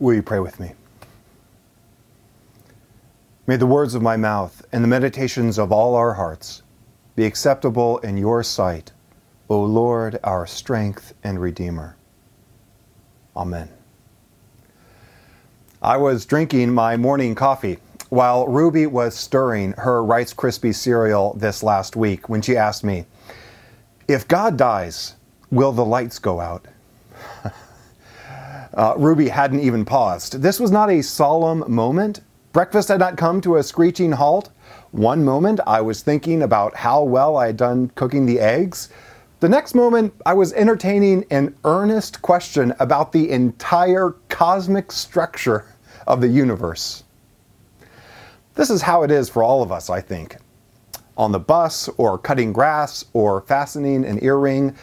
Will you pray with me? May the words of my mouth and the meditations of all our hearts be acceptable in your sight, O Lord, our strength and Redeemer. Amen. I was drinking my morning coffee while Ruby was stirring her Rice Krispie cereal this last week when she asked me, If God dies, will the lights go out? Uh, Ruby hadn't even paused. This was not a solemn moment. Breakfast had not come to a screeching halt. One moment, I was thinking about how well I had done cooking the eggs. The next moment, I was entertaining an earnest question about the entire cosmic structure of the universe. This is how it is for all of us, I think. On the bus, or cutting grass, or fastening an earring,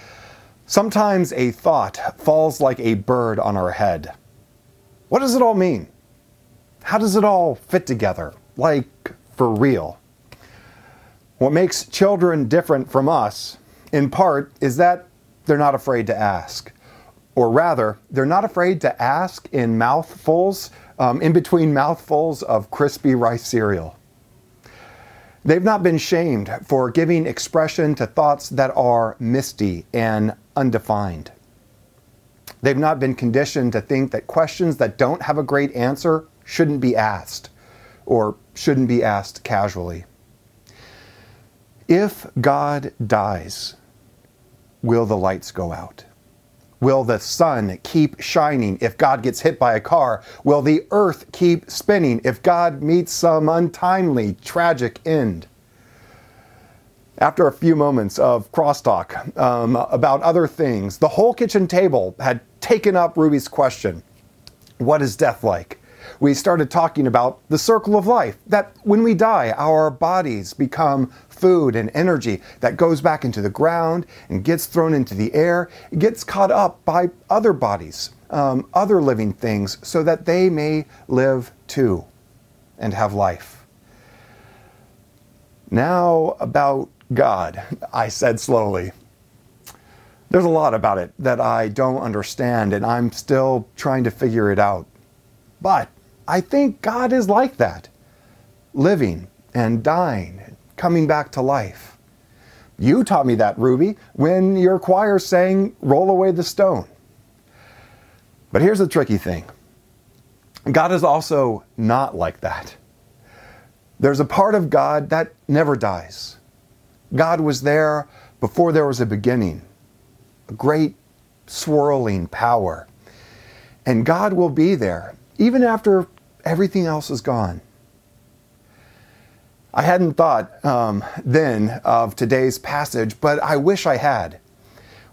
Sometimes a thought falls like a bird on our head. What does it all mean? How does it all fit together? Like, for real? What makes children different from us, in part, is that they're not afraid to ask. Or rather, they're not afraid to ask in mouthfuls, um, in between mouthfuls of crispy rice cereal. They've not been shamed for giving expression to thoughts that are misty and undefined. They've not been conditioned to think that questions that don't have a great answer shouldn't be asked or shouldn't be asked casually. If God dies, will the lights go out? Will the sun keep shining if God gets hit by a car? Will the earth keep spinning if God meets some untimely, tragic end? After a few moments of crosstalk um, about other things, the whole kitchen table had taken up Ruby's question What is death like? We started talking about the circle of life, that when we die, our bodies become food and energy that goes back into the ground and gets thrown into the air, it gets caught up by other bodies, um, other living things, so that they may live too and have life. Now, about God, I said slowly. There's a lot about it that I don't understand, and I'm still trying to figure it out. But I think God is like that living and dying, coming back to life. You taught me that, Ruby, when your choir sang Roll Away the Stone. But here's the tricky thing God is also not like that. There's a part of God that never dies. God was there before there was a beginning, a great swirling power. And God will be there even after everything else is gone. I hadn't thought um, then of today's passage, but I wish I had.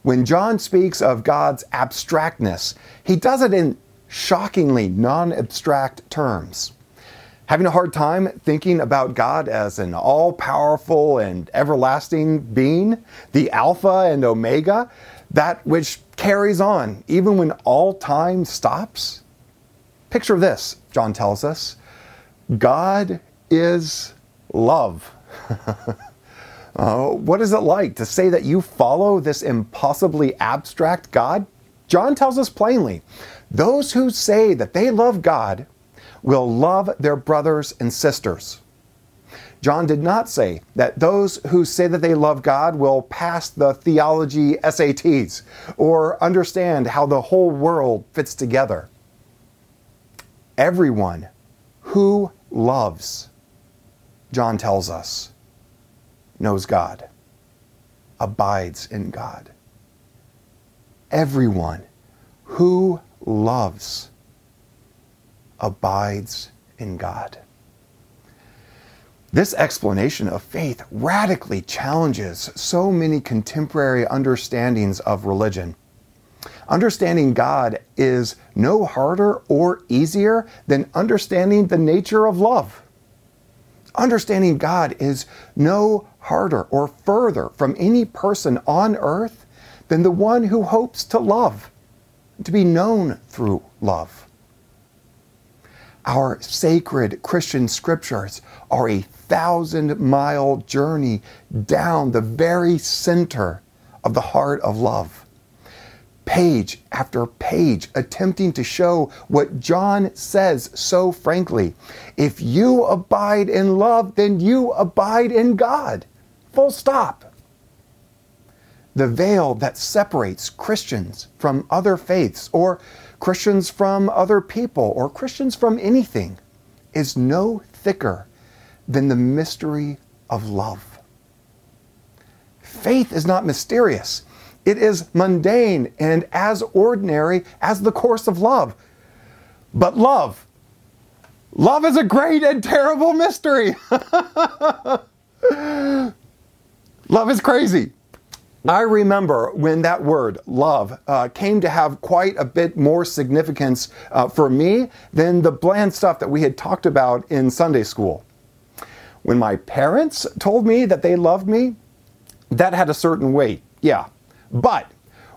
When John speaks of God's abstractness, he does it in shockingly non abstract terms. Having a hard time thinking about God as an all powerful and everlasting being, the Alpha and Omega, that which carries on even when all time stops? Picture this, John tells us God is love. uh, what is it like to say that you follow this impossibly abstract God? John tells us plainly those who say that they love God will love their brothers and sisters. John did not say that those who say that they love God will pass the theology SATs or understand how the whole world fits together. Everyone who loves, John tells us, knows God, abides in God. Everyone who loves abides in God. This explanation of faith radically challenges so many contemporary understandings of religion. Understanding God is no harder or easier than understanding the nature of love. Understanding God is no harder or further from any person on earth than the one who hopes to love, to be known through love. Our sacred Christian scriptures are a thousand mile journey down the very center of the heart of love. page after page, attempting to show what John says so frankly. If you abide in love, then you abide in God. Full stop. The veil that separates Christians from other faiths, or Christians from other people, or Christians from anything, is no thicker than the mystery of love. Faith is not mysterious. It is mundane and as ordinary as the course of love. But love, love is a great and terrible mystery. love is crazy. I remember when that word, love, uh, came to have quite a bit more significance uh, for me than the bland stuff that we had talked about in Sunday school. When my parents told me that they loved me, that had a certain weight, yeah. But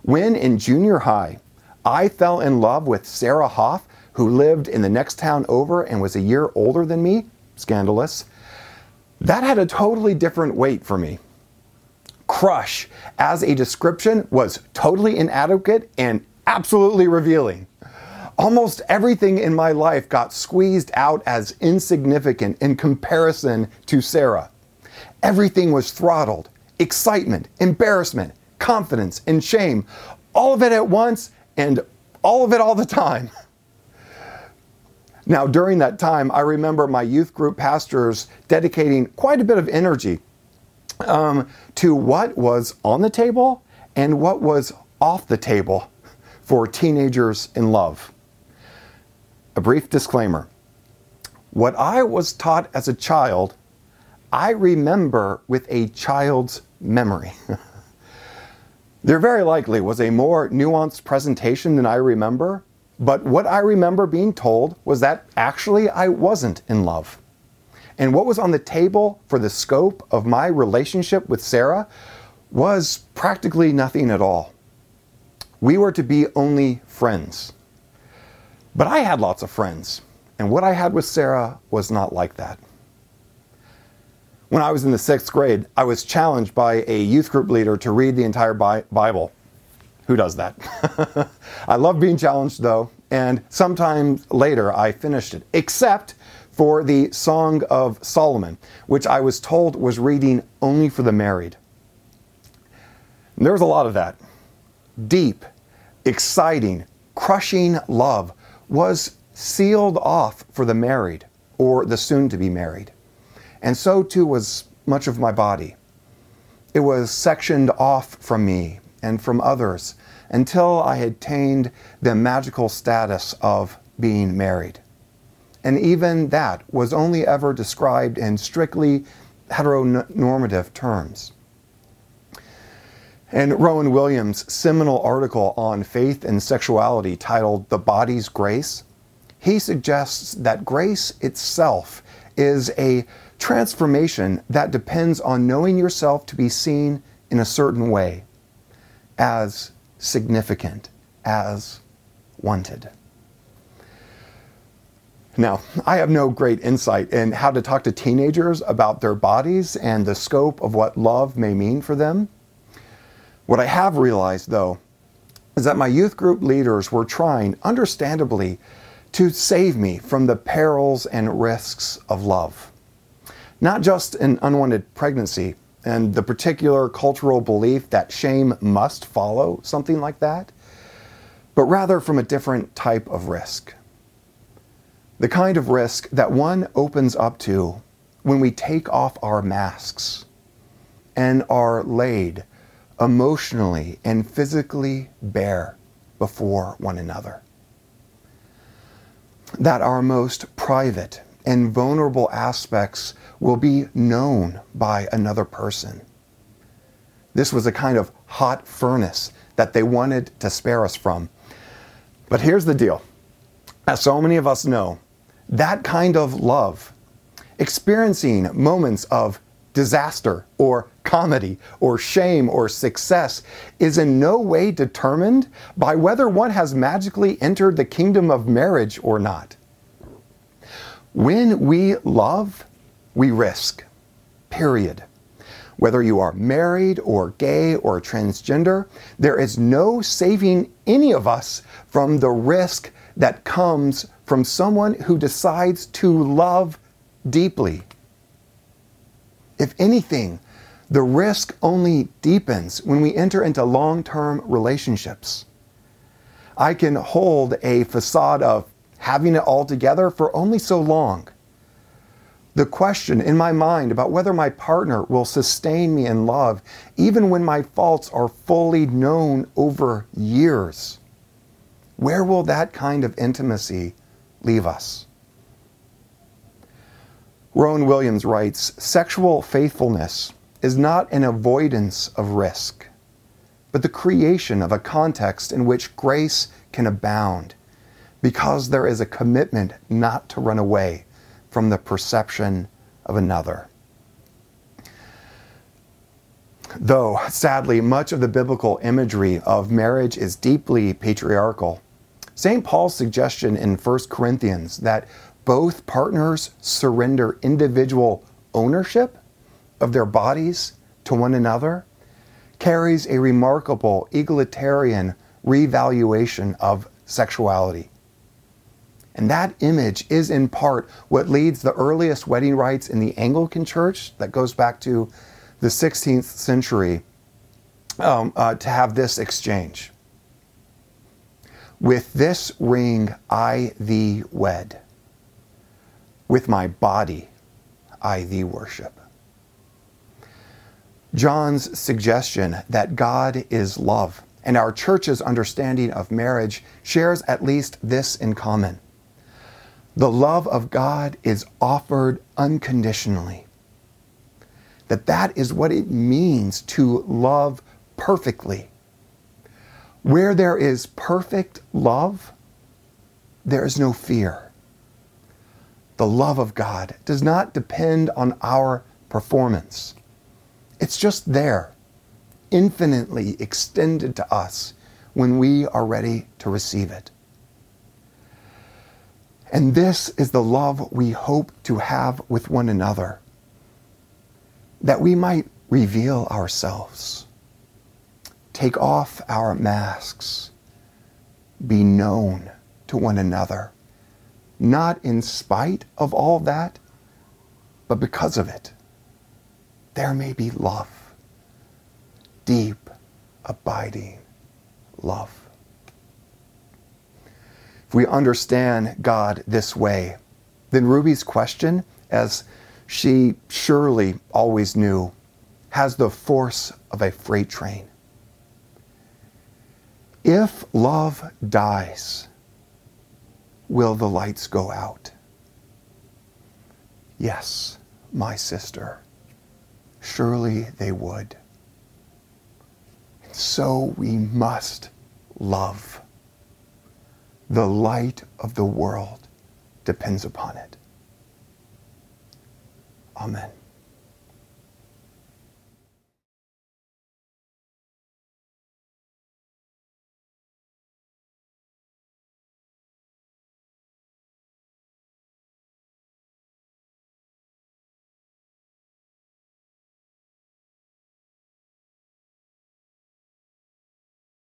when in junior high, I fell in love with Sarah Hoff, who lived in the next town over and was a year older than me, scandalous, that had a totally different weight for me. Crush as a description was totally inadequate and absolutely revealing. Almost everything in my life got squeezed out as insignificant in comparison to Sarah. Everything was throttled excitement, embarrassment, confidence, and shame. All of it at once and all of it all the time. Now, during that time, I remember my youth group pastors dedicating quite a bit of energy um, to what was on the table and what was off the table for teenagers in love. A brief disclaimer what I was taught as a child, I remember with a child's memory. there very likely was a more nuanced presentation than I remember, but what I remember being told was that actually I wasn't in love. And what was on the table for the scope of my relationship with Sarah was practically nothing at all. We were to be only friends. But I had lots of friends, and what I had with Sarah was not like that. When I was in the sixth grade, I was challenged by a youth group leader to read the entire Bible. Who does that? I love being challenged though, and sometime later I finished it, except for the Song of Solomon, which I was told was reading only for the married. And there was a lot of that. Deep, exciting, crushing love was sealed off for the married or the soon to be married. And so too was much of my body. It was sectioned off from me and from others until I had attained the magical status of being married and even that was only ever described in strictly heteronormative terms. And Rowan Williams' seminal article on faith and sexuality titled The Body's Grace, he suggests that grace itself is a transformation that depends on knowing yourself to be seen in a certain way, as significant, as wanted. Now, I have no great insight in how to talk to teenagers about their bodies and the scope of what love may mean for them. What I have realized, though, is that my youth group leaders were trying, understandably, to save me from the perils and risks of love. Not just an unwanted pregnancy and the particular cultural belief that shame must follow something like that, but rather from a different type of risk the kind of risk that one opens up to when we take off our masks and are laid emotionally and physically bare before one another. That our most private and vulnerable aspects will be known by another person. This was a kind of hot furnace that they wanted to spare us from. But here's the deal as so many of us know, that kind of love, experiencing moments of disaster or comedy or shame or success, is in no way determined by whether one has magically entered the kingdom of marriage or not. When we love, we risk. Period. Whether you are married or gay or transgender, there is no saving any of us from the risk that comes from someone who decides to love deeply. If anything, the risk only deepens when we enter into long term relationships. I can hold a facade of having it all together for only so long. The question in my mind about whether my partner will sustain me in love, even when my faults are fully known over years, where will that kind of intimacy leave us? Rowan Williams writes Sexual faithfulness is not an avoidance of risk, but the creation of a context in which grace can abound because there is a commitment not to run away from the perception of another. Though, sadly, much of the biblical imagery of marriage is deeply patriarchal, St. Paul's suggestion in 1 Corinthians that both partners surrender individual ownership of their bodies to one another carries a remarkable egalitarian revaluation of sexuality. And that image is in part what leads the earliest wedding rites in the Anglican Church, that goes back to the 16th century, um, uh, to have this exchange. With this ring I thee wed, with my body I thee worship. John's suggestion that God is love and our church's understanding of marriage shares at least this in common. The love of God is offered unconditionally. That that is what it means to love perfectly. Where there is perfect love, there is no fear. The love of God does not depend on our performance. It's just there, infinitely extended to us when we are ready to receive it. And this is the love we hope to have with one another, that we might reveal ourselves, take off our masks, be known to one another, not in spite of all that, but because of it. There may be love, deep, abiding love. If we understand God this way, then Ruby's question, as she surely always knew, has the force of a freight train. If love dies, will the lights go out? Yes, my sister, surely they would. So we must love. The light of the world depends upon it. Amen.